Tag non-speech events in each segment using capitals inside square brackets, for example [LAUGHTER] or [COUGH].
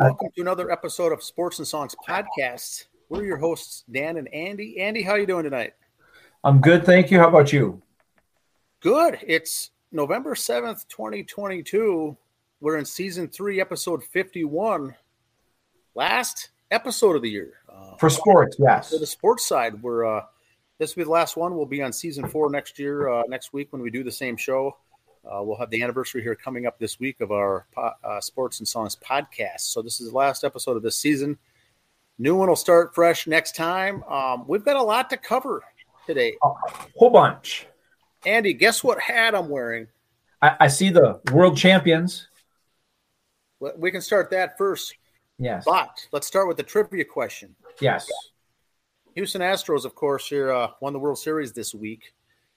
welcome to another episode of Sports and Songs podcast. We're your hosts, Dan and Andy. Andy, how are you doing tonight? I'm good, thank you. How about you? Good. It's November 7th, 2022. We're in season three, episode 51. Last episode of the year. Uh, for sports, yes. For the sports side, we're uh, this will be the last one. We'll be on season four next year, uh, next week when we do the same show. Uh, we'll have the anniversary here coming up this week of our uh, Sports and Songs podcast. So this is the last episode of this season. New one will start fresh next time. Um, we've got a lot to cover today. A whole bunch. Andy, guess what hat I'm wearing? I, I see the world champions. We can start that first. Yes. But let's start with the trivia question. Yes. Houston Astros, of course, here uh, won the World Series this week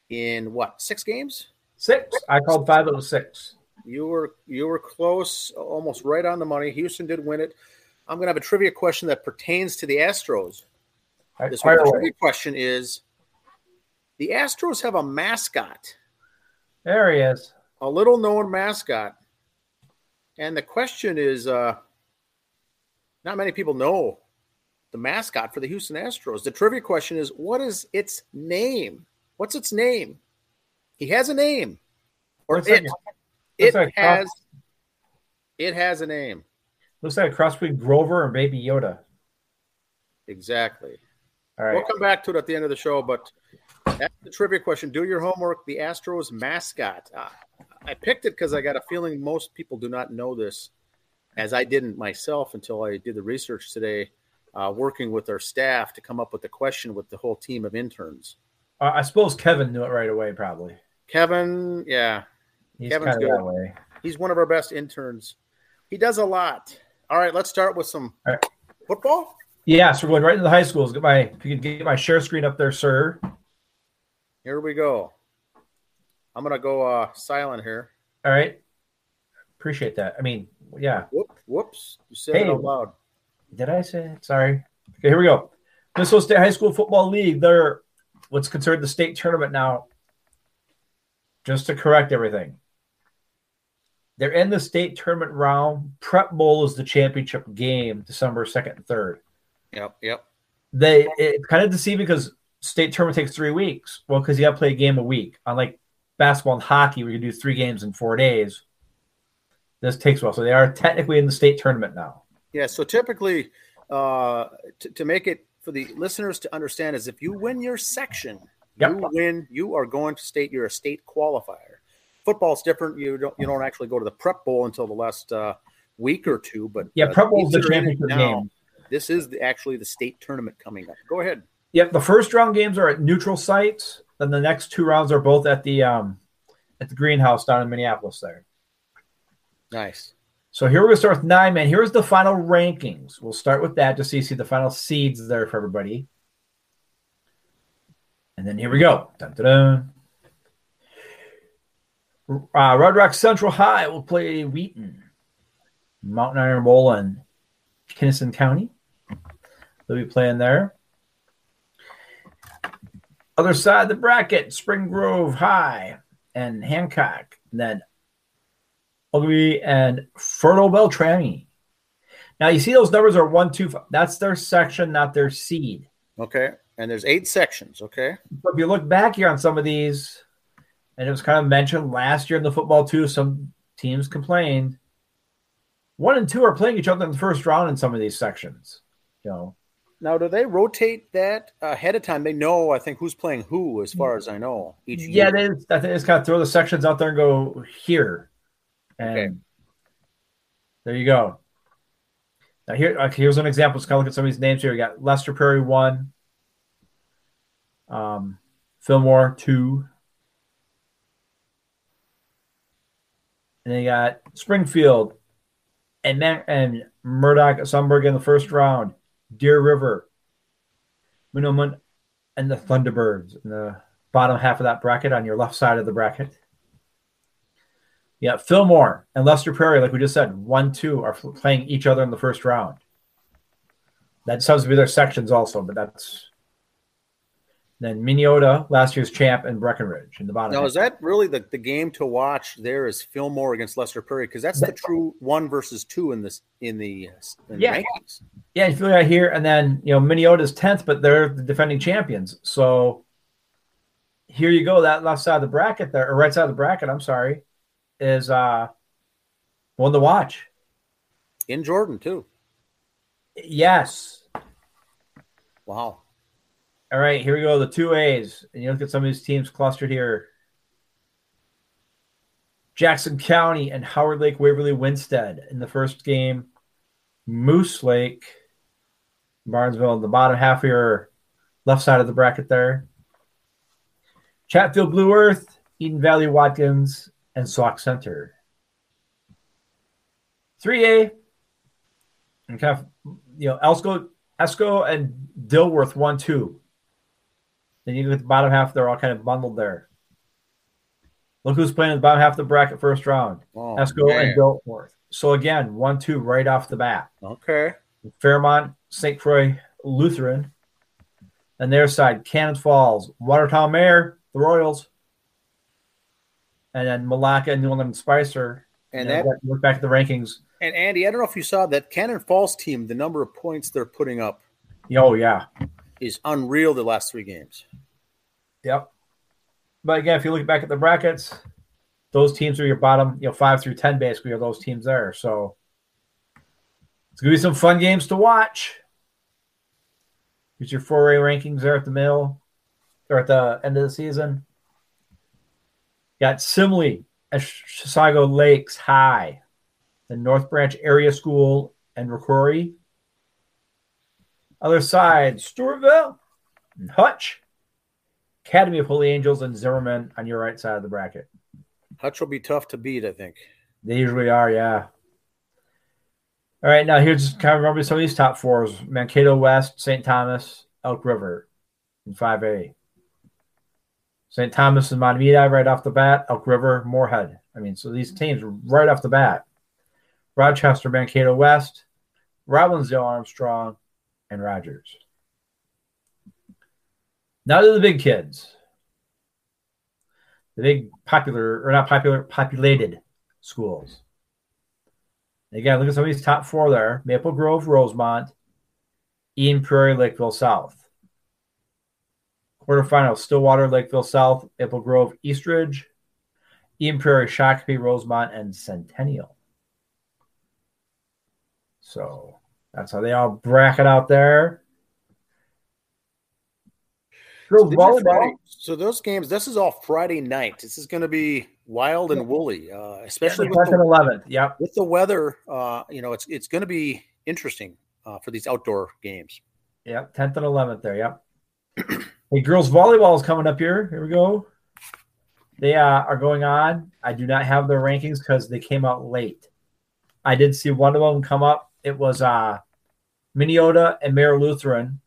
in what six games? Six. I called five. It was six. You were you were close, almost right on the money. Houston did win it. I'm going to have a trivia question that pertains to the Astros. Right, this trivia question is: The Astros have a mascot. There he is. A little known mascot. And the question is: uh, Not many people know the mascot for the Houston Astros. The trivia question is: What is its name? What's its name? He has a name, or looks it, like, it like has cross, it has a name. Looks like a cross between Grover and Baby Yoda. Exactly. All right. We'll come back to it at the end of the show, but that's the trivia question. Do your homework. The Astros mascot. Uh, I picked it because I got a feeling most people do not know this, as I didn't myself until I did the research today, uh, working with our staff to come up with the question with the whole team of interns. Uh, I suppose Kevin knew it right away, probably. Kevin, yeah, He's Kevin's good. He's one of our best interns. He does a lot. All right, let's start with some right. football. Yeah, so we're going right into the high schools. Get my if you can get my share screen up there, sir. Here we go. I'm gonna go uh, silent here. All right. Appreciate that. I mean, yeah. Whoop, whoops. You said hey, it out loud. Did I say it? Sorry. Okay, here we go. Minnesota State High School Football League. They're what's considered the state tournament now just to correct everything. They're in the state tournament round. Prep Bowl is the championship game, December 2nd and 3rd. Yep, yep. They it's kind of deceiving because state tournament takes three weeks. Well, because you got to play a game a week. Unlike basketball and hockey, where you do three games in four days, this takes well. So they are technically in the state tournament now. Yeah. So typically, uh, t- to make it for the listeners to understand, is if you win your section, Yep. You win, you are going to state. You're a state qualifier. Football's different. You don't you don't actually go to the prep bowl until the last uh, week or two. But yeah, uh, prep bowl is the championship now, game. This is the, actually the state tournament coming up. Go ahead. Yep, the first round games are at neutral sites. Then the next two rounds are both at the um, at the greenhouse down in Minneapolis. There. Nice. So here we're gonna start with nine man. Here's the final rankings. We'll start with that just so you see the final seeds there for everybody. And then here we go. Dun, dun, dun. Uh, Red Rock Central High will play Wheaton, Mountain Iron Bowl, and Kinnison County. They'll be playing there. Other side of the bracket, Spring Grove High and Hancock. And then Ogilvie and Fertile Beltrami. Now you see those numbers are one, two. That's their section, not their seed. Okay and there's eight sections. Okay. But if you look back here on some of these, and it was kind of mentioned last year in the football too, some teams complained. One and two are playing each other in the first round in some of these sections. You know. Now, do they rotate that ahead of time? They know, I think, who's playing who, as far as I know. Each yeah, they, I think they just kind of throw the sections out there and go here, and okay. there you go. Now here, here's an example. Let's kind of look at some of these names here. We got Lester Prairie one, um, Fillmore two. And they got Springfield and Man- and Murdock Sunburg in the first round. Deer River, and the Thunderbirds in the bottom half of that bracket on your left side of the bracket. Yeah, Fillmore and Lester Prairie, like we just said, one, two are playing each other in the first round. That sounds to be their sections also, but that's then Minnesota, last year's champ, and Breckenridge in the bottom. Now, is that really the, the game to watch? There is Fillmore against Lester Prairie because that's the true one versus two in this in the, uh, in yeah. rankings. Yeah, you feel like here, and then you know Minnesota's tenth, but they're the defending champions. So here you go. That left side of the bracket there, or right side of the bracket. I'm sorry, is uh one to watch in Jordan too. Yes. Wow. All right, here we go. The two A's. And you look at some of these teams clustered here. Jackson County and Howard Lake Waverly Winsted in the first game. Moose Lake, Barnesville in the bottom half of your left side of the bracket there. Chatfield Blue Earth, Eden Valley Watkins, and Sauk Centre. 3A, and kind of, you know, Elsco, Esko and Dilworth 1 2. Then you look at the bottom half, they're all kind of bundled there. Look who's playing in the bottom half of the bracket first round. Oh, Esko man. and Dilworth. So again, 1 2 right off the bat. Okay. Fairmont, St. Croix, Lutheran. And their side, Cannon Falls, Watertown Mayer, the Royals. And then Malacca and New London Spicer. And you know, that look back at the rankings. And Andy, I don't know if you saw that Cannon Falls team, the number of points they're putting up. Oh yeah, is unreal the last three games. Yep. But again, if you look back at the brackets, those teams are your bottom, you know, five through ten basically are those teams there. So it's gonna be some fun games to watch. Here's your four A rankings there at the middle or at the end of the season. Got Simley at uh, Chisago Lakes High, the North Branch Area School and Rocori other side, Stewartville and Hutch. Academy of Holy Angels and Zimmerman on your right side of the bracket. Hutch will be tough to beat, I think. They usually are, yeah. All right, now here's kind of remember some of these top fours: Mankato West, St. Thomas, Elk River, in 5A. St. Thomas and Montevideo right off the bat. Elk River, Moorhead. I mean, so these teams right off the bat. Rochester, Mankato West, Robbinsdale, Armstrong, and Rogers. Now to the big kids. The big popular, or not popular, populated schools. Again, look at some of these top four there Maple Grove, Rosemount, Eden Prairie, Lakeville South. Quarterfinals Stillwater, Lakeville South, Maple Grove, Eastridge, Eden Prairie, Shakopee, Rosemount, and Centennial. So that's how they all bracket out there. Girls volleyball. So those games, this is all Friday night. This is going to be wild and woolly, uh, especially yeah, with the eleventh. Yeah, with the weather, uh, you know, it's it's going to be interesting uh, for these outdoor games. Yep, tenth and eleventh there. Yep. [CLEARS THROAT] hey, girls volleyball is coming up here. Here we go. They uh, are going on. I do not have their rankings because they came out late. I did see one of them come up it was uh, Minnesota and Mayer Lutheran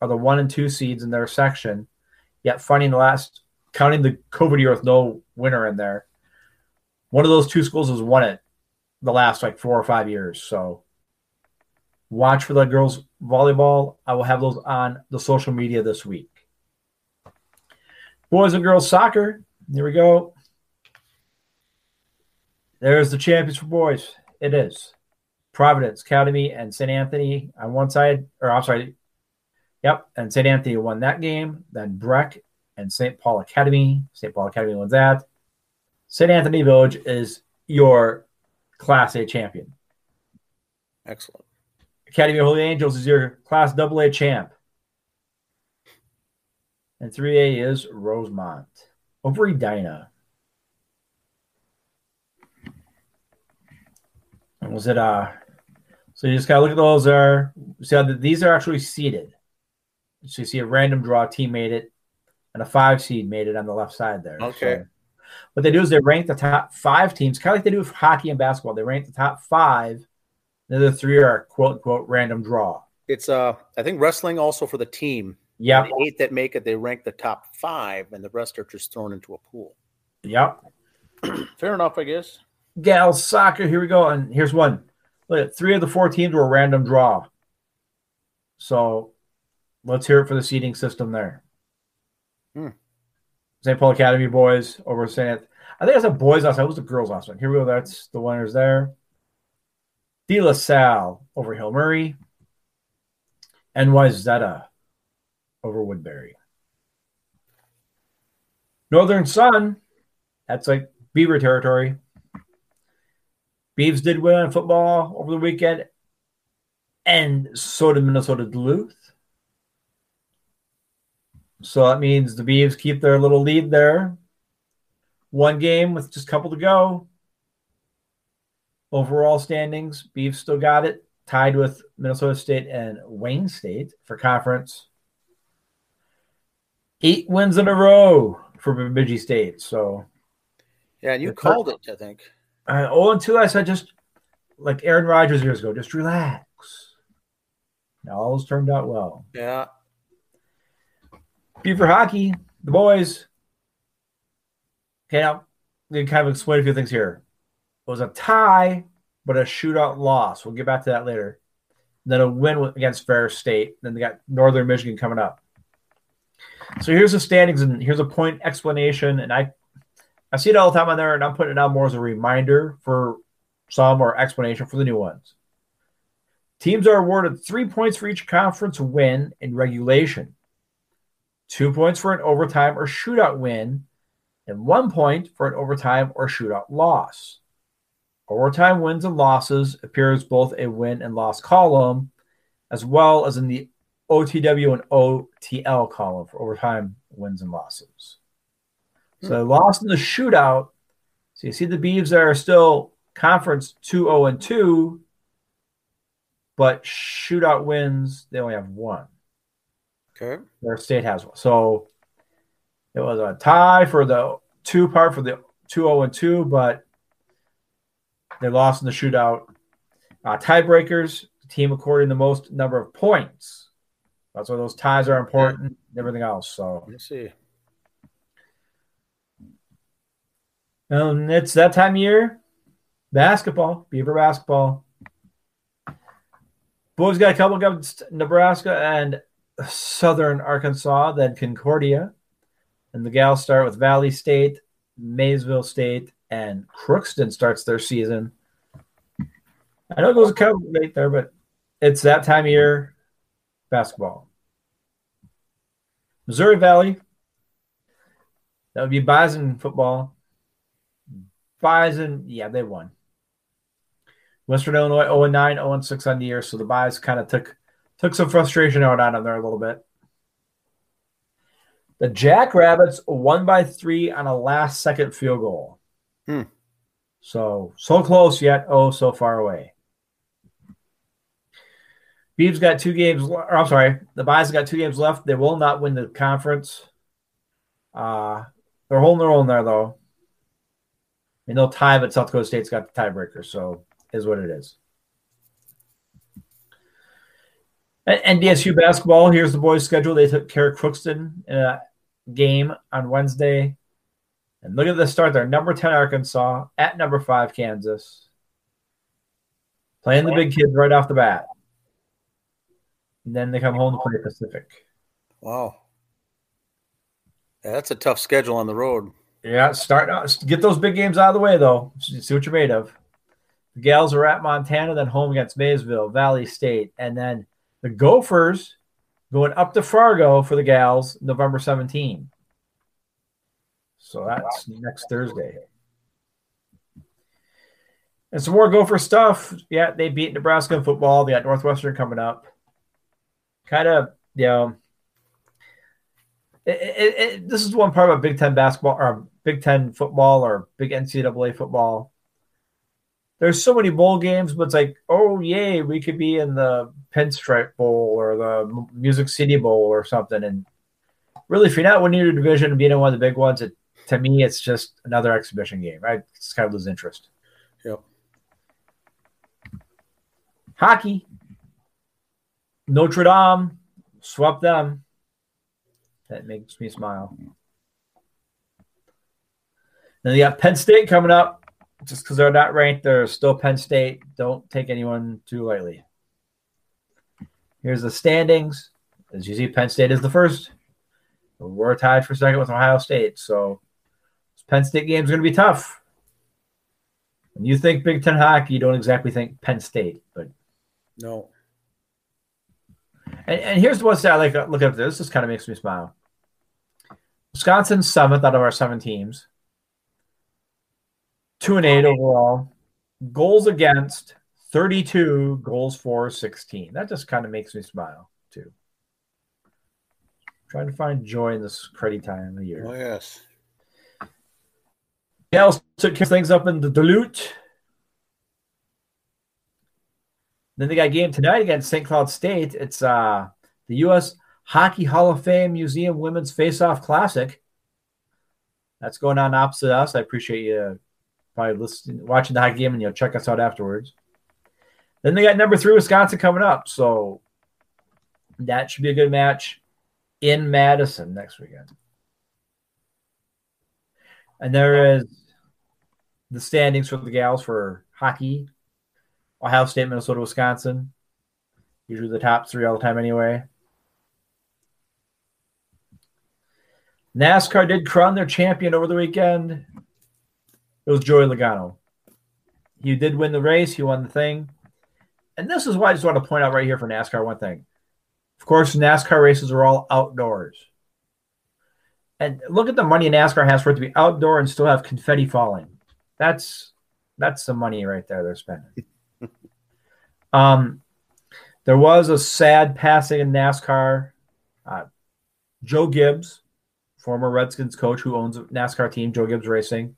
are the one and two seeds in their section. Yet finding the last, counting the COVID year with no winner in there, one of those two schools has won it the last like four or five years. So watch for the girls volleyball. I will have those on the social media this week. Boys and girls soccer. Here we go. There's the champions for boys. It is. Providence Academy and St. Anthony on one side, or I'm sorry, yep, and St. Anthony won that game. Then Breck and St. Paul Academy. St. Paul Academy wins that. St. Anthony Village is your Class A champion. Excellent. Academy of Holy Angels is your Class AA champ. And 3A is Rosemount. Over Edina. And was it uh so you just gotta look at those are See how the, these are actually seeded. So you see a random draw team made it, and a five seed made it on the left side there. Okay. So what they do is they rank the top five teams, kind of like they do with hockey and basketball. They rank the top five. The other three are quote unquote random draw. It's uh I think wrestling also for the team. Yeah. The eight that make it, they rank the top five, and the rest are just thrown into a pool. Yep. [CLEARS THROAT] Fair enough, I guess. Gals soccer. Here we go. And here's one. Look at three of the four teams were a random draw. So let's hear it for the seeding system there. Hmm. St. Paul Academy boys over St. I think I said boys last time. It was the girls last one. Here we go. That's the winners there. De La Salle over Hill Murray. NY over Woodbury. Northern Sun, that's like Beaver territory. Beavs did win on football over the weekend, and so did Minnesota Duluth. So that means the Beavs keep their little lead there. One game with just a couple to go. Overall standings, Beavs still got it, tied with Minnesota State and Wayne State for conference. Eight wins in a row for Bemidji State. So, yeah, and you called it, I think. Uh, 0 and 2, I said just like Aaron Rodgers years ago, just relax. Now all has turned out well. Yeah. Beaver hockey, the boys. Okay, now we kind of explain a few things here. It was a tie, but a shootout loss. We'll get back to that later. Then a win against Ferris State. Then they got Northern Michigan coming up. So here's the standings, and here's a point explanation. And I, I see it all the time on there, and I'm putting it out more as a reminder for some or explanation for the new ones. Teams are awarded three points for each conference win in regulation, two points for an overtime or shootout win, and one point for an overtime or shootout loss. Overtime wins and losses appears both a win and loss column, as well as in the OTW and OTL column for overtime wins and losses. Hmm. So lost in the shootout. So you see the Beavs are still conference 2 0 and 2, but shootout wins, they only have one. Okay. Their state has one. So it was a tie for the two part for the 2 0 and 2, but they lost in the shootout. Uh, tiebreakers, the team according the most number of points. That's why those ties are important. Everything else. So let's see. Um, it's that time of year. Basketball, Beaver basketball. Boys got a couple against Nebraska and Southern Arkansas, then Concordia. And the gals start with Valley State, Mayville State, and Crookston starts their season. I know it goes a couple late there, but it's that time of year basketball. Missouri Valley, that would be Bison football. Bison, yeah, they won. Western Illinois 0 9, 0 6 on the year, so the buys kind of took took some frustration out on them there a little bit. The Jackrabbits won by three on a last second field goal. Hmm. So, so close yet, oh, so far away. Beavs got two games, or I'm sorry, the Buys got two games left. They will not win the conference. Uh, they're holding their own there, though. And they'll tie, but South Dakota State's got the tiebreaker, so is what it is. And DSU basketball, here's the boys' schedule. They took care of Crookston in a game on Wednesday. And look at the start there. Number 10, Arkansas, at number five, Kansas. Playing the big kids right off the bat. And then they come home to play Pacific. Wow. Yeah, that's a tough schedule on the road. Yeah, start uh, get those big games out of the way though. See what you're made of. The Gals are at Montana, then home against Mayville, Valley State, and then the Gophers going up to Fargo for the Gals November 17. So that's wow. next Thursday. And some more Gopher stuff. Yeah, they beat Nebraska in football. They got Northwestern coming up. Kind of, you know, it, it, it, this is one part about Big Ten basketball or Big Ten football or Big NCAA football there's so many bowl games, but it's like, oh yay, we could be in the Pinstripe Bowl or the Music City Bowl or something. And really, if you're not winning your division and being in one of the big ones, it, to me, it's just another exhibition game. I just kind of lose interest. Yep. Hockey. Notre Dame swap them. That makes me smile. Then you got Penn State coming up just because they're not ranked, they're still Penn State. Don't take anyone too lightly. Here's the standings. As you see, Penn State is the first. We're tied for second with Ohio State. So this Penn State game is going to be tough. When you think Big Ten hockey, you don't exactly think Penn State, but no. And, and here's what's that like. Look at this. This kind of makes me smile. Wisconsin's seventh out of our seven teams. Two and eight overall. Goals against 32, goals for 16. That just kind of makes me smile too. Trying to find joy in this cruddy time of year. Oh yes. Gals took things up in the Duluth. Then they got a game tonight against St. Cloud State. It's uh, the U.S. Hockey Hall of Fame Museum Women's Face-Off Classic. That's going on opposite us. I appreciate you probably listening, watching the hockey game, and you'll check us out afterwards. Then they got number three Wisconsin coming up, so that should be a good match in Madison next weekend. And there is the standings for the gals for hockey Ohio State, Minnesota, Wisconsin. Usually the top three all the time anyway. NASCAR did crown their champion over the weekend. It was Joey Logano. He did win the race. He won the thing. And this is why I just want to point out right here for NASCAR one thing. Of course, NASCAR races are all outdoors. And look at the money NASCAR has for it to be outdoor and still have confetti falling. That's that's the money right there they're spending. [LAUGHS] um, there was a sad passing in NASCAR. Uh, Joe Gibbs, former Redskins coach who owns a NASCAR team, Joe Gibbs Racing.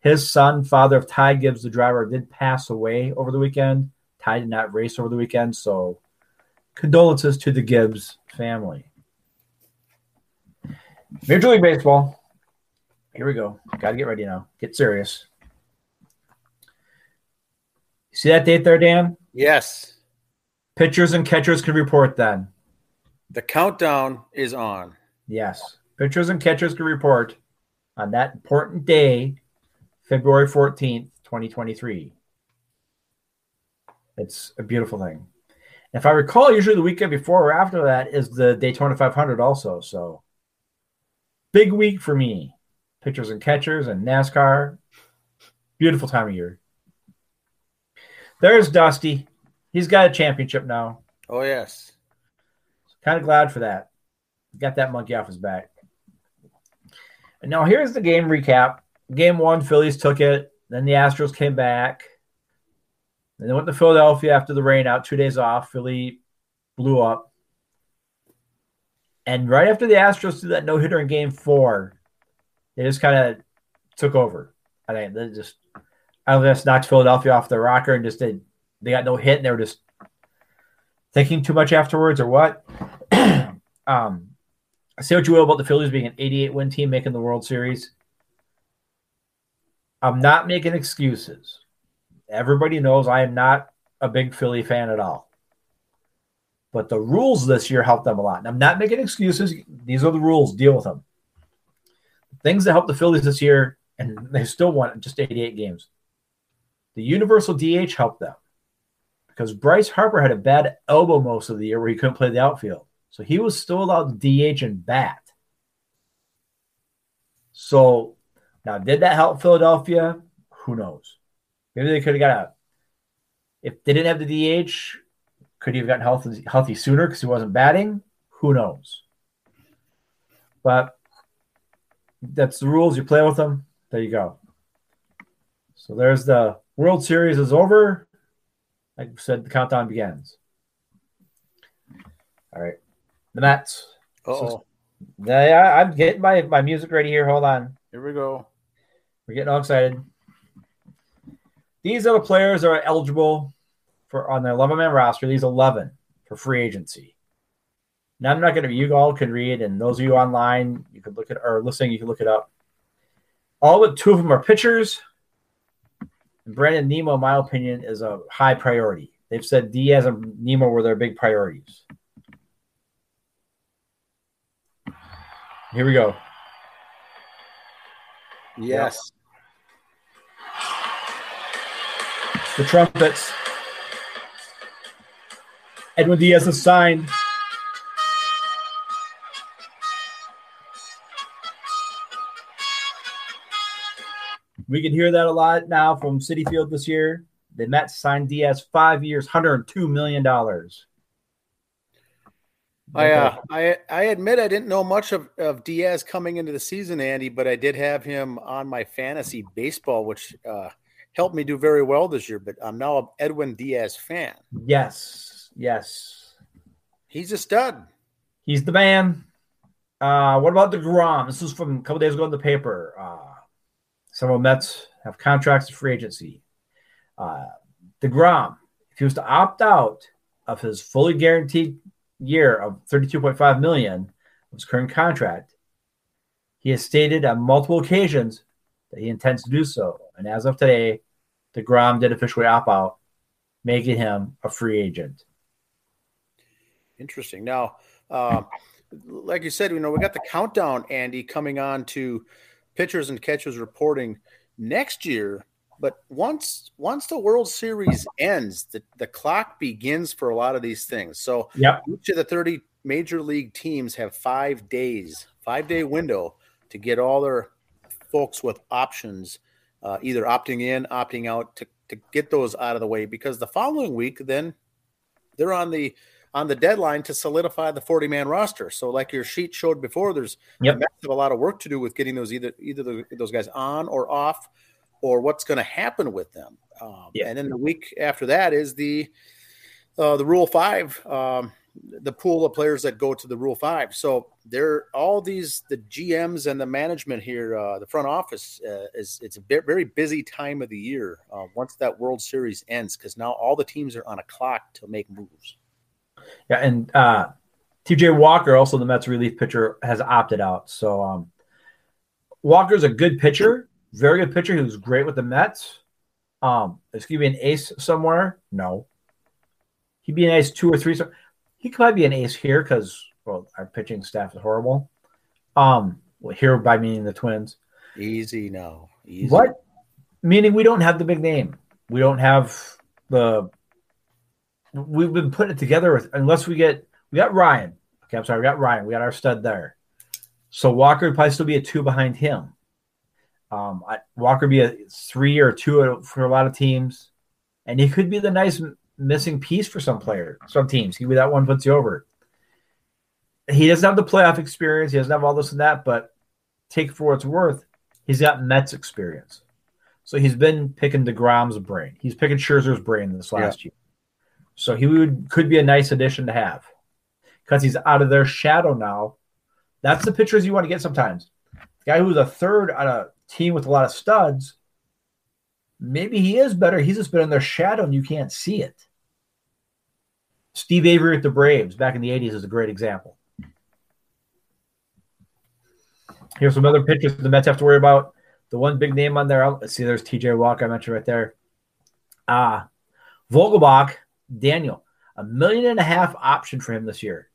His son, father of Ty Gibbs, the driver, did pass away over the weekend. Ty did not race over the weekend, so condolences to the Gibbs family. Major League Baseball. Here we go. Got to get ready now. Get serious. See that date there, Dan? Yes. Pitchers and catchers can report then. The countdown is on. Yes. Pitchers and catchers can report on that important day, February 14th, 2023. It's a beautiful thing. If I recall, usually the weekend before or after that is the Daytona 500 also. So big week for me. Pitchers and catchers and NASCAR. Beautiful time of year. There's Dusty. He's got a championship now. Oh yes. Kind of glad for that. Got that monkey off his back. And now here's the game recap. Game one, Phillies took it. Then the Astros came back. Then they went to Philadelphia after the rain out, two days off. Philly blew up. And right after the Astros did that no hitter in game four, they just kind of took over. I think they just If knocked Philadelphia off the rocker and just did they got no hit and they were just thinking too much afterwards or what. [CLEARS THROAT] um say what you will about the Phillies being an 88 win team making the World Series. I'm not making excuses. Everybody knows I am not a big Philly fan at all. But the rules this year helped them a lot. And I'm not making excuses. These are the rules. Deal with them. Things that helped the Phillies this year, and they still won just 88 games. The universal DH helped them because Bryce Harper had a bad elbow most of the year where he couldn't play the outfield. So he was still allowed to DH and bat. So now, did that help Philadelphia? Who knows? Maybe they could have got out. If they didn't have the DH, could he have gotten healthy, healthy sooner because he wasn't batting? Who knows? But that's the rules. You play with them. There you go. So there's the World Series is over. Like I said, the countdown begins. All right. The Mets. Oh. yeah, I'm getting my, my music ready here. Hold on. Here we go. We're getting all excited. These are the players that are eligible for on the 11 man roster. These 11 for free agency. Now, I'm not going to, you all can read, and those of you online, you can look at or listening, you can look it up. All but two of them are pitchers. Brandon Nimmo, in my opinion, is a high priority. They've said Diaz and Nimmo were their big priorities. Here we go. Yes. The trumpets. Edwin Diaz is signed. We can hear that a lot now from Citi Field this year. The Mets signed Diaz five years, $102 million. I, uh, I I admit I didn't know much of, of Diaz coming into the season, Andy, but I did have him on my fantasy baseball, which uh, helped me do very well this year. But I'm now an Edwin Diaz fan. Yes, yes, he's a stud. He's the man. Uh, what about deGrom? This is from a couple days ago in the paper. Uh, several Mets have contracts to free agency. Uh, deGrom, if he was to opt out of his fully guaranteed year of 32.5 million of his current contract, he has stated on multiple occasions that he intends to do so. And as of today, deGrom did officially opt out, making him a free agent. Interesting. Now, uh, like you said, you know, we got the countdown, Andy, coming on to pitchers and catchers reporting next year. But once once the World Series ends, the, the clock begins for a lot of these things. So yep. each of the 30 major league teams have five days, five day window to get all their folks with options, uh, either opting in, opting out to, to get those out of the way because the following week, then they're on the on the deadline to solidify the 40 man roster. So, like your sheet showed before, there's yep. a lot of work to do with getting those either either the, those guys on or off, or what's going to happen with them. Um, yeah. And then the week after that is the uh, the Rule Five, um, the pool of players that go to the Rule Five. So there, all these the GMs and the management here, uh, the front office uh, is it's a very busy time of the year uh, once that World Series ends because now all the teams are on a clock to make moves. Yeah, and uh, Taijuan Walker, also the Mets relief pitcher, has opted out. So um, Walker's a good pitcher, very good pitcher. He was great with the Mets. Um, is he be an ace somewhere? No. He'd be an ace two or three. So he could probably be an ace here because well, our pitching staff is horrible. Um, well, here by meaning the Twins. Easy no. Easy. What? Meaning we don't have the big name. We don't have the we've been putting it together with unless we get we got Ryan. Okay, I'm sorry, we got Ryan. We got our stud there. So Walker would probably still be a two behind him. Um, I, Walker be a three or two for a lot of teams, and he could be the nice missing piece for some player, some teams. He be that one puts you over. He doesn't have the playoff experience. He doesn't have all this and that, but take for what it's worth, he's got Mets experience. So he's been picking deGrom's brain. He's picking Scherzer's brain this last yeah. year. So he would could be a nice addition to have because he's out of their shadow now. That's the pitchers you want to get sometimes. The guy who's a third on a team with a lot of studs, maybe he is better. He's just been in their shadow and you can't see it. Steve Avery with the Braves back in the 80s is a great example. Here's some other pitchers the Mets have to worry about. The one big name on there, let's see, there's Taijuan Walker I mentioned right there. Ah, uh, Vogelbach Daniel, a million and a half option for him this year.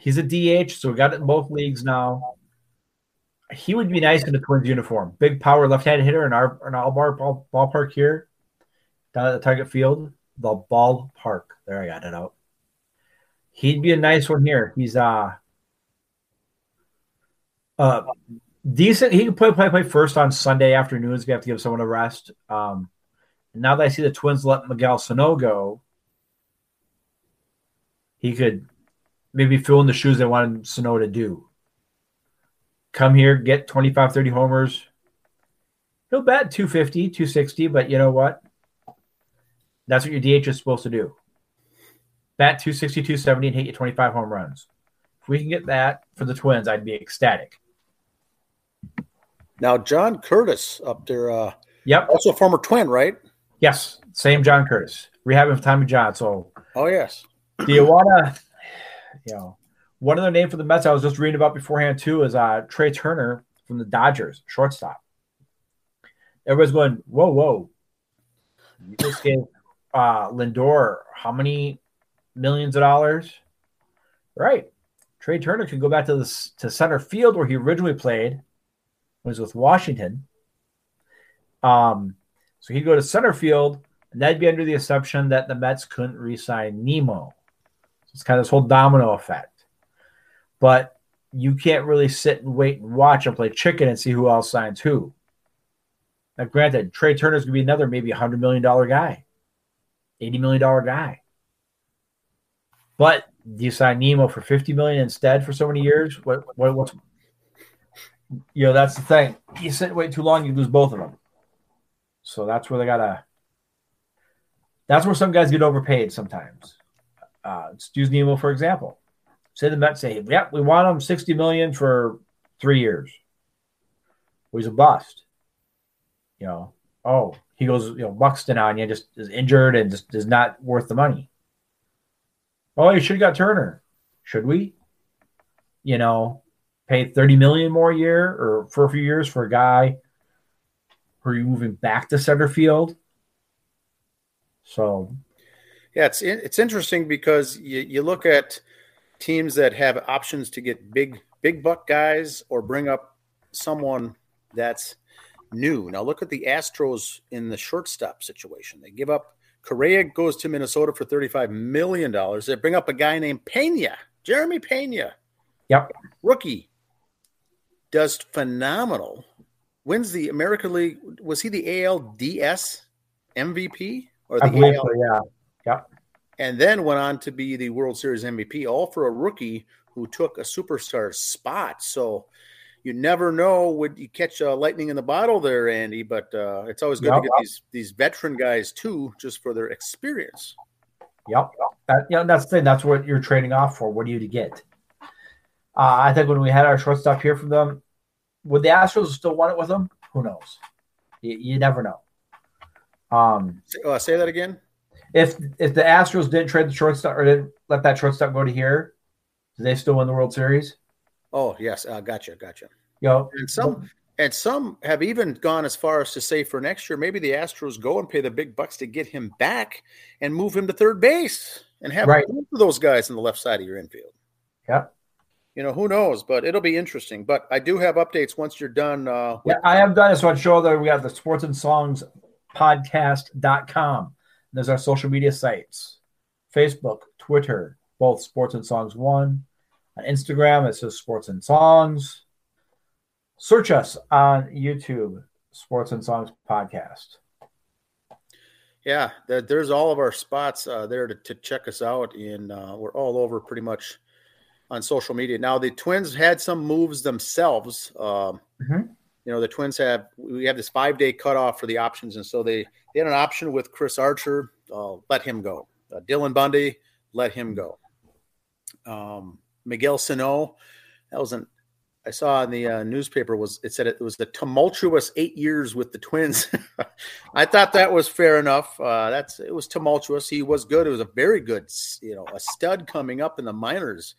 He's a DH, so we got it in both leagues now. He would be nice in the Twins uniform. Big power left-handed hitter in our in our ball, ball, ballpark here, down at the Target Field, the ballpark. There, I got it out. He'd be a nice one here. He's uh uh decent. He can play play play first on Sunday afternoons. We have to give someone a rest. Um, now that I see the Twins let Miguel Sano go, he could maybe fill in the shoes they wanted Sano to do. Come here, get 25, 30 homers. He'll bat 250, 260, but you know what? That's what your DH is supposed to do. Bat 260, 270, and hit you 25 home runs. If we can get that for the Twins, I'd be ecstatic. Now, John Curtiss up there. Uh, yep. Also, a former Twin, right? Yes, same John Curtiss. Rehabbing for Tommy John. So, oh yes. Do you want to, you know, one other name for the Mets I was just reading about beforehand too is uh, Trea Turner from the Dodgers, shortstop. Everybody's going, whoa, whoa. You just gave uh, Lindor how many millions of dollars? Right. Trea Turner can go back to the to center field where he originally played. Was with Washington. Um, so he'd go to center field, and that'd be under the assumption that the Mets couldn't re-sign Nimmo. So it's kind of this whole domino effect. But you can't really sit and wait and watch and play chicken and see who else signs who. Now, granted, Trea Turner's gonna be another maybe hundred million dollar guy, eighty million dollar guy. But do you sign Nimmo for fifty million instead for so many years? What, what what's you know that's the thing. You sit wait too long, you lose both of them. So that's where they gotta. That's where some guys get overpaid sometimes. Uh, use Nimmo for example. Say the Mets say, "Yep, yeah, we want him sixty million for three years." Well, he's a bust. You know, oh, he goes, you know, Buxton on you, just is injured and just is not worth the money. Oh, you should have got Turner. Should we? You know, pay 30 million more a year or for a few years for a guy are you moving back to center field? So yeah, it's it's interesting because you, you look at teams that have options to get big big buck guys or bring up someone that's new. Now look at the Astros in the shortstop situation. They give up Correa goes to Minnesota for $35 million. They bring up a guy named Pena, Jeremy Pena. Yep. Rookie. Does phenomenal. Wins the American League. Was he the ALDS MVP? Or the I AL? so, yeah. Yep. And then went on to be the World Series MVP, all for a rookie who took a superstar spot. So you never know would you catch a lightning in the bottle there, Andy. But uh, it's always good yep, to get yep. these these veteran guys too, just for their experience. Yep, that, yeah, that's the thing. That's what you're trading off for. What do you to get? Uh, I think when we had our shortstop here from them, would the Astros still want it with them? Who knows? You, you never know. Um, uh, say that again. If if the Astros didn't trade the shortstop or didn't let that shortstop go to here, do they still win the World Series? Oh yes, uh, gotcha, gotcha. Yeah, and some and some have even gone as far as to say for next year, maybe the Astros go and pay the big bucks to get him back and move him to third base and have right. both of those guys on the left side of your infield. Yeah. You know, who knows, but it'll be interesting. But I do have updates once you're done. Uh, with- yeah, I have done it. So I'd show that we got the sports and songs podcast.com. There's our social media sites Facebook, Twitter, both sports and songs one, on Instagram, it says Sports and Songs. Search us on YouTube, Sports and Songs Podcast. Yeah, there's all of our spots uh, there to, to, check us out. And uh, we're all over pretty much on social media. Now, the Twins had some moves themselves. Um, mm-hmm. You know, the Twins have we have this five day cutoff for the options, and so they, they had an option with Chris Archer. Uh, let him go. Uh, Dylan Bundy, let him go. Um, Miguel Sano. That was an I saw in the uh, newspaper was it said it was the tumultuous eight years with the Twins. [LAUGHS] I thought that was fair enough. Uh, that's it was tumultuous. He was good. It was a very good, you know, a stud coming up in the minors.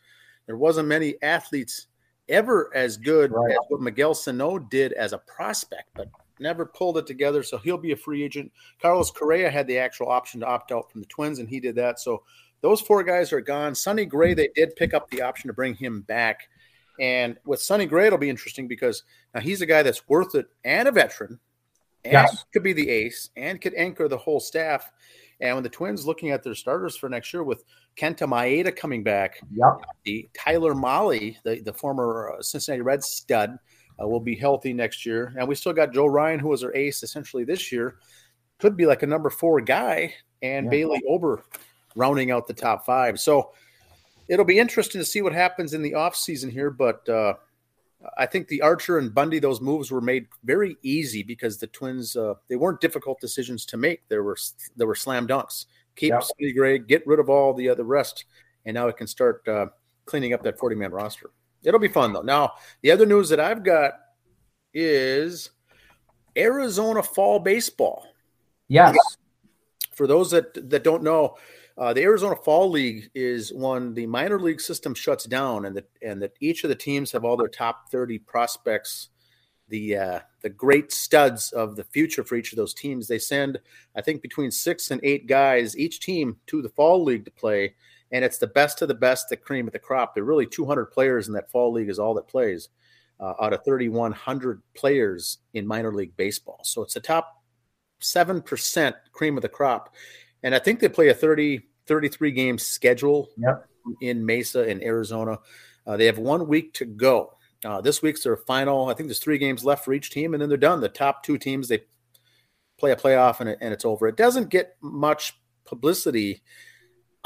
There wasn't many athletes ever as good right. as what Miguel Sano did as a prospect, but never pulled it together. So he'll be a free agent. Carlos Correa had the actual option to opt out from the Twins, and he did that. So those four guys are gone. Sonny Gray, they did pick up the option to bring him back. And with Sonny Gray, it'll be interesting because now he's a guy that's worth it and a veteran and yes. could be the ace and could anchor the whole staff. And when the Twins looking at their starters for next year with Kenta Maeda coming back, yep. the Tyler Mahle, the, the former uh, Cincinnati Reds stud, uh, will be healthy next year. And we still got Joe Ryan, who was our ace essentially this year, could be like a number four guy, and yeah. Bailey Ober rounding out the top five. So it'll be interesting to see what happens in the offseason here. But uh, I think the Archer and Bundy, those moves were made very easy because the Twins uh, they weren't difficult decisions to make. There were there were slam dunks. Keep yep. Sonny Gray, get rid of all the other rest, and now it can start uh, cleaning up that forty man roster. It'll be fun though. Now the other news that I've got is Arizona fall baseball. Yes. For those that that don't know, uh, the Arizona Fall League is when the minor league system shuts down, and that and that each of the teams have all their top thirty prospects, the uh, the great studs of the future for each of those teams. They send, I think, between six and eight guys each team to the Fall League to play, and it's the best of the best, the cream of the crop. There are really 200 players in that Fall League is all that plays uh, out of 3,100 players in minor league baseball. So it's the top seven percent cream of the crop, and I think they play a 30 33 game schedule yep. in Mesa in Arizona. Uh, they have one week to go. Uh, this week's their final. I think there's three games left for each team, and then they're done. The top two teams they play a playoff and, it, and it's over. It doesn't get much publicity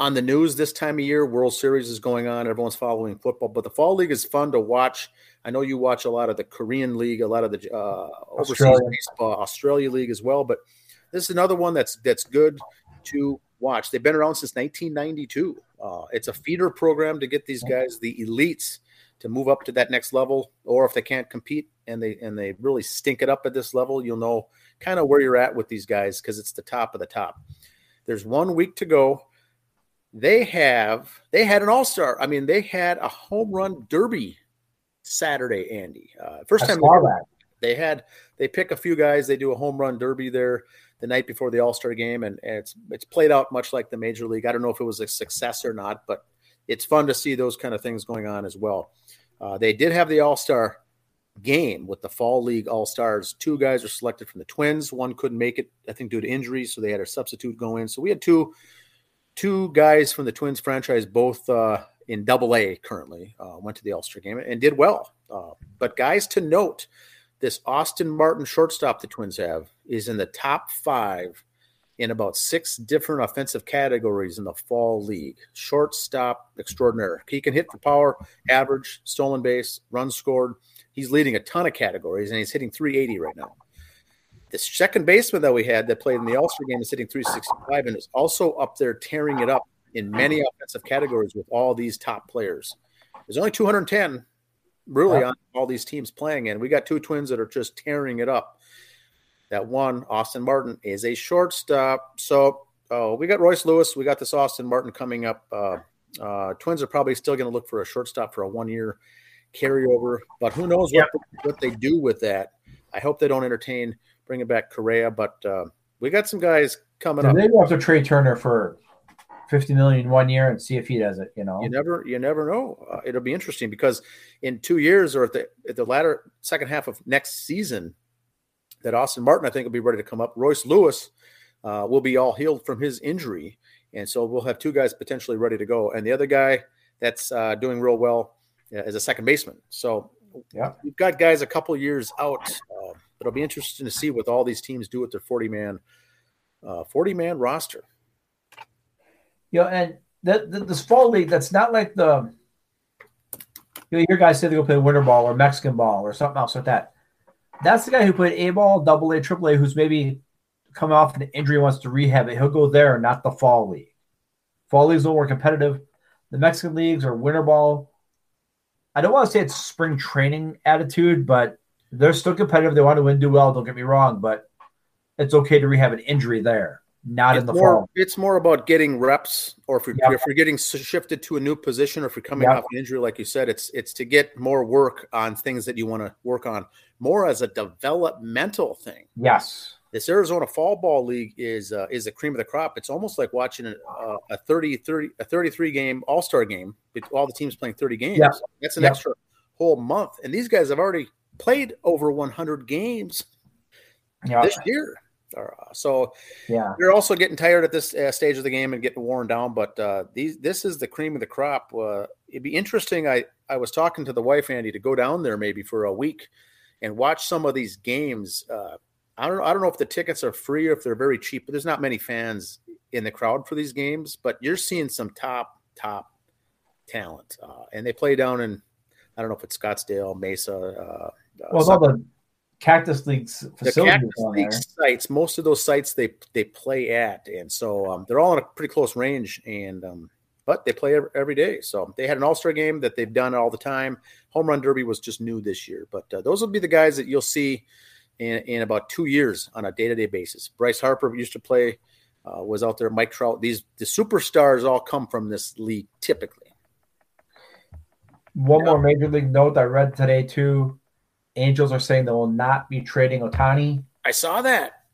on the news this time of year. World Series is going on. Everyone's following football, but the fall league is fun to watch. I know you watch a lot of the Korean league, a lot of the uh, overseas Australia. baseball, Australia league as well. But this is another one that's that's good to watch. They've been around since 1992. Uh, it's a feeder program to get these guys, the elites, to move up to that next level. Or if they can't compete and they and they really stink it up at this level, you'll know kind of where you're at with these guys because it's the top of the top. There's one week to go. They have they had an all star. I mean, they had a home run derby Saturday, Andy. Uh, first time they, they had they pick a few guys. They do a home run derby there the night before the All Star game, and, and, it's it's played out much like the Major League. I don't know if it was a success or not, but it's fun to see those kind of things going on as well. Uh, they did have the All Star game with the Fall League All Stars. Two guys were selected from the Twins. One couldn't make it, I think, due to injuries, so they had a substitute go in. So we had two two guys from the Twins franchise, both uh, in Double A currently, uh, went to the All Star game and did well. Uh, but guys to note, this Austin Martin shortstop the Twins have is in the top five in about six different offensive categories in the fall league. Shortstop extraordinaire. He can hit for power, average, stolen base, runs scored. He's leading a ton of categories and he's hitting 380 right now. The second baseman that we had that played in the All Star game is hitting 365 and is also up there tearing it up in many offensive categories with all these top players. There's only 210 really on all these teams playing, and we got two twins that are just tearing it up. That one, Austin Martin, is a shortstop. So uh, we got Royce Lewis. We got this Austin Martin coming up. Uh, uh, twins are probably still going to look for a shortstop for a one year carryover, but who knows what, what they do with that. I hope they don't entertain bringing back Correa, but uh, we got some guys coming up. Maybe have to trade Turner for 50 million one year and see if he does it you know? You never you never know. Uh, it'll be interesting because in two years or at the at the latter second half of next season that austin martin i think will be ready to come up royce lewis uh, will be all healed from his injury. And so we'll have two guys potentially ready to go. And the other guy that's uh, doing real well uh, is a second baseman. So yeah. we've got guys a couple years out uh, it'll be interesting to see what all these teams do with their 40 man uh, 40 man roster you know, and the, the, this fall league, that's not like the you know, hear guys say they go play winter ball or Mexican ball or something else like that. That's the guy who played A ball, double A, triple A, who's maybe coming off an injury, wants to rehab it. He'll go there, not the fall league. Fall leagues a little more competitive. The Mexican leagues are winter ball. I don't want to say it's spring training attitude, but they're still competitive. They want to win, do well. Don't get me wrong, but it's okay to rehab an injury there not it's in the more, fall. It's more about getting reps, or if, yep. if you're getting shifted to a new position, or if you're coming yep. off an injury, like you said, it's it's to get more work on things that you want to work on, more as a developmental thing. Yes, this Arizona Fall Ball League is uh, is the cream of the crop. It's almost like watching a, a 30, 30 a 33 game All Star game with all the teams playing 30 games. Yep. That's an extra whole month, and these guys have already played over 100 games this year. Uh, so yeah, you're also getting tired at this uh, stage of the game and getting worn down. But uh, these this is the cream of the crop. Uh, it'd be interesting. I I was talking to the wife Andy to go down there maybe for a week and watch some of these games. Uh, I don't I don't know if the tickets are free or if they're very cheap, but there's not many fans in the crowd for these games. But you're seeing some top top talent, uh, and they play down in I don't know if it's Scottsdale, Mesa. well, all the Cactus League's facilities the Cactus League sites. Most of those sites they they play at, and so um, they're all in a pretty close range. And um, but they play every, every day. So they had an All Star game that they've done all the time. Home Run Derby was just new this year, but uh, those will be the guys that you'll see in, in about two years on a day to day basis. Bryce Harper used to play, uh, was out there. Mike Trout. These the superstars all come from this league typically. One more major league note I read today too. Angels are saying they will not be trading Ohtani. I saw that.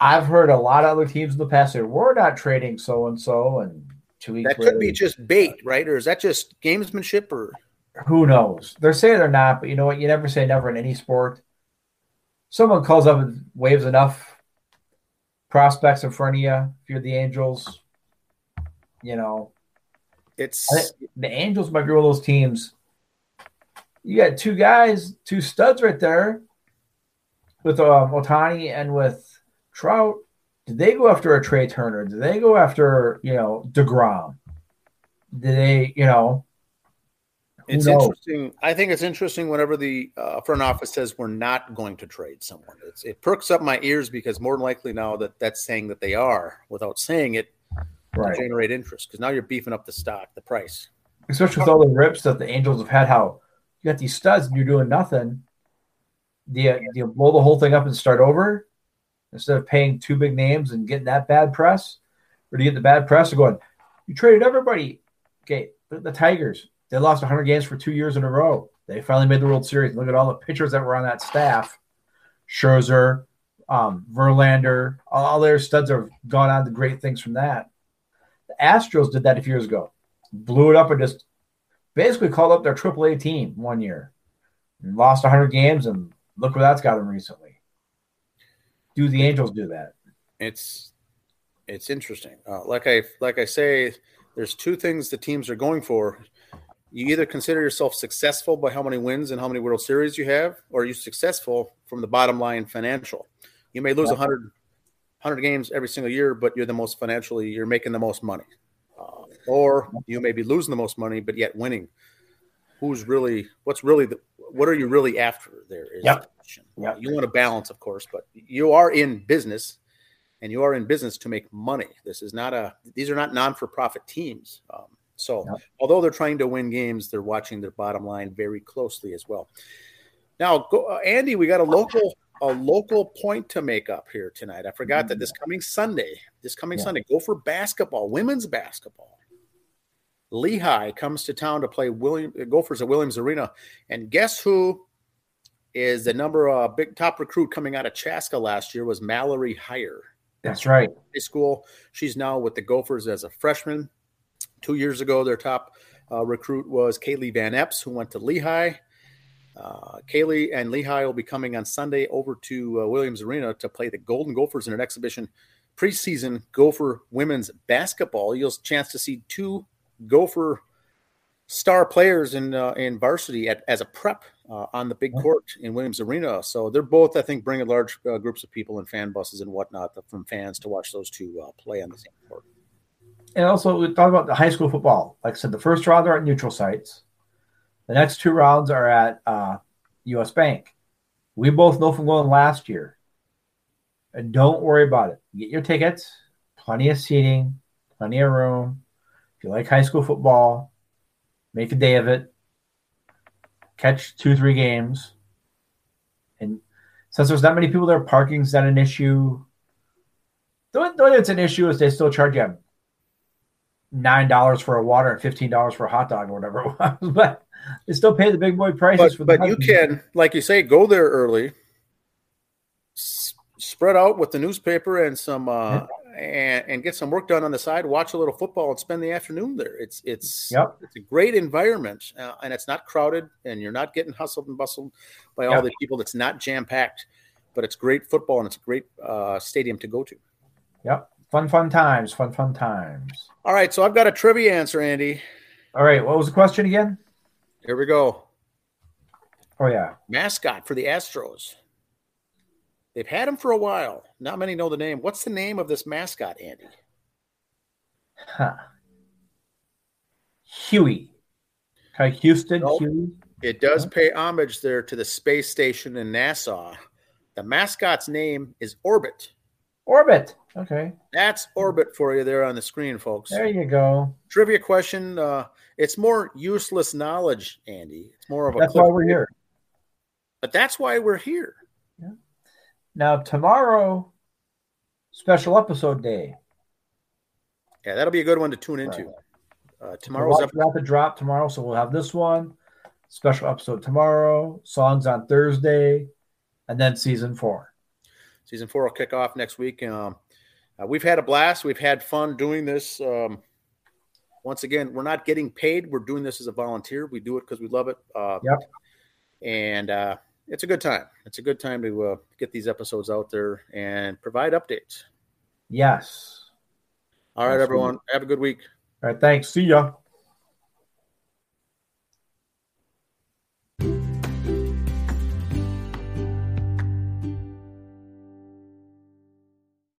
I've heard a lot of other teams in the past say we're not trading so and so, and two weeks. That could be just bait, right? Or is that just gamesmanship? Or who knows? They're saying they're not, but you know what? You never say never in any sport. Someone calls up and waves enough prospects in front of you. If you're the Angels, you know, it's the Angels might be one of those teams you got two guys, two studs right there with uh, Ohtani and with Trout, did they go after a Trea Turner? Did they go after, you know, deGrom? Did they, you know, it's interesting. I think it's interesting whenever the uh, front office says we're not going to trade someone. It's, it perks up my ears because more than likely now that that's saying that they are without saying it, right. generate interest because now you're beefing up the stock, the price. Especially with all the rips that the Angels have had. How you got these studs and you're doing nothing. Do you, do you blow the whole thing up and start over instead of paying two big names and getting that bad press, or do you get the bad press and going, you traded everybody? Okay, the, Tigers they lost 100 games for two years in a row. They finally made the World Series. Look at all the pitchers that were on that staff. Scherzer, um, Verlander, all their studs have gone on to great things from that. The Astros did that a few years ago. Blew it up and just basically called up their AAA team one year. And lost 100 games, and look where that's got them recently. Do the Angels do that? It's it's interesting. Uh, like I like I say, there's two things the teams are going for you either consider yourself successful by how many wins and how many World Series you have, or are you successful from the bottom line financial? You may lose 100, 100 games every single year, but you're the most financially, you're making the most money. Uh, or you may be losing the most money, but yet winning. Who's really, what's really, the, what are you really after there is yep. the. Yep. You want to balance, of course, but you are in business and you are in business to make money. This is not a, these are not non for profit teams. Um, so, yep. although they're trying to win games, they're watching their bottom line very closely as well. Now, go, uh, Andy, we got a local a local point to make up here tonight. I forgot that this mm. coming Sunday, this coming yeah. Sunday, Gopher basketball, women's basketball. Lehigh comes to town to play William Gophers at Williams Arena, and guess who is the number uh, big top recruit coming out of Chaska last year was Mallory Heyer. That's right. High school. She's now with the Gophers as a freshman. Two years ago, their top uh, recruit was Kaylee Van Epps, who went to Lehigh. Uh, Kaylee and Lehigh will be coming on Sunday over to uh, Williams Arena to play the Golden Gophers in an exhibition preseason Gopher women's basketball. You'll chance to see two Gopher star players in uh, in varsity at, as a prep uh, on the big court in Williams Arena. So they're both, I think, bringing large uh, groups of people and fan buses and whatnot from fans to watch those two uh, play on the same court and also we talked about the high school football. Like I said, the first round are at neutral sites. The next two rounds are at uh, U.S. Bank. We both know from going last year. And don't worry about it. Get your tickets. Plenty of seating. Plenty of room. If you like high school football, make a day of it. Catch two, three games. And since there's not many people there, parking's not an issue. The only, only it's an issue is they still charge you nine dollars for a water and fifteen dollars for a hot dog or whatever it was, [LAUGHS] but they still pay the big boy prices. But, but you can, like you say, go there early, s- spread out with the newspaper and some, uh, and, and get some work done on the side. Watch a little football and spend the afternoon there. It's it's yep. it's a great environment, uh, and it's not crowded, and you're not getting hustled and bustled by all yep. the people. That's not jam packed, but it's great football and it's a great uh, stadium to go to. Yep. Fun, fun times. Fun, fun times. All right. So I've got a trivia answer, Andy. All right. What was the question again? Here we go. Oh, yeah. Mascot for the Astros. They've had him for a while. Not many know the name. What's the name of this mascot, Andy? Huh. Huey. Houston, nope. Huey. It does pay homage there to the space station in NASA. The mascot's name is Orbit. Orbit. Okay. That's orbit for you there on the screen, folks. There you go. Trivia question. Uh, it's more useless knowledge, Andy. It's more of a. That's why we're here. But that's why we're here. Yeah. Now tomorrow, special episode day. Yeah, that'll be a good one to tune into. Uh, tomorrow's we the drop tomorrow, so we'll have this one special episode tomorrow. Songs on Thursday, and then season four. Season four will kick off next week. Um, uh, we've had a blast. We've had fun doing this. Um, once again, we're not getting paid. We're doing this as a volunteer. We do it because we love it. Uh, yep. And uh, it's a good time. It's a good time to uh, get these episodes out there and provide updates. Yes. All right, everyone. Have a good week. All right. Thanks. See ya.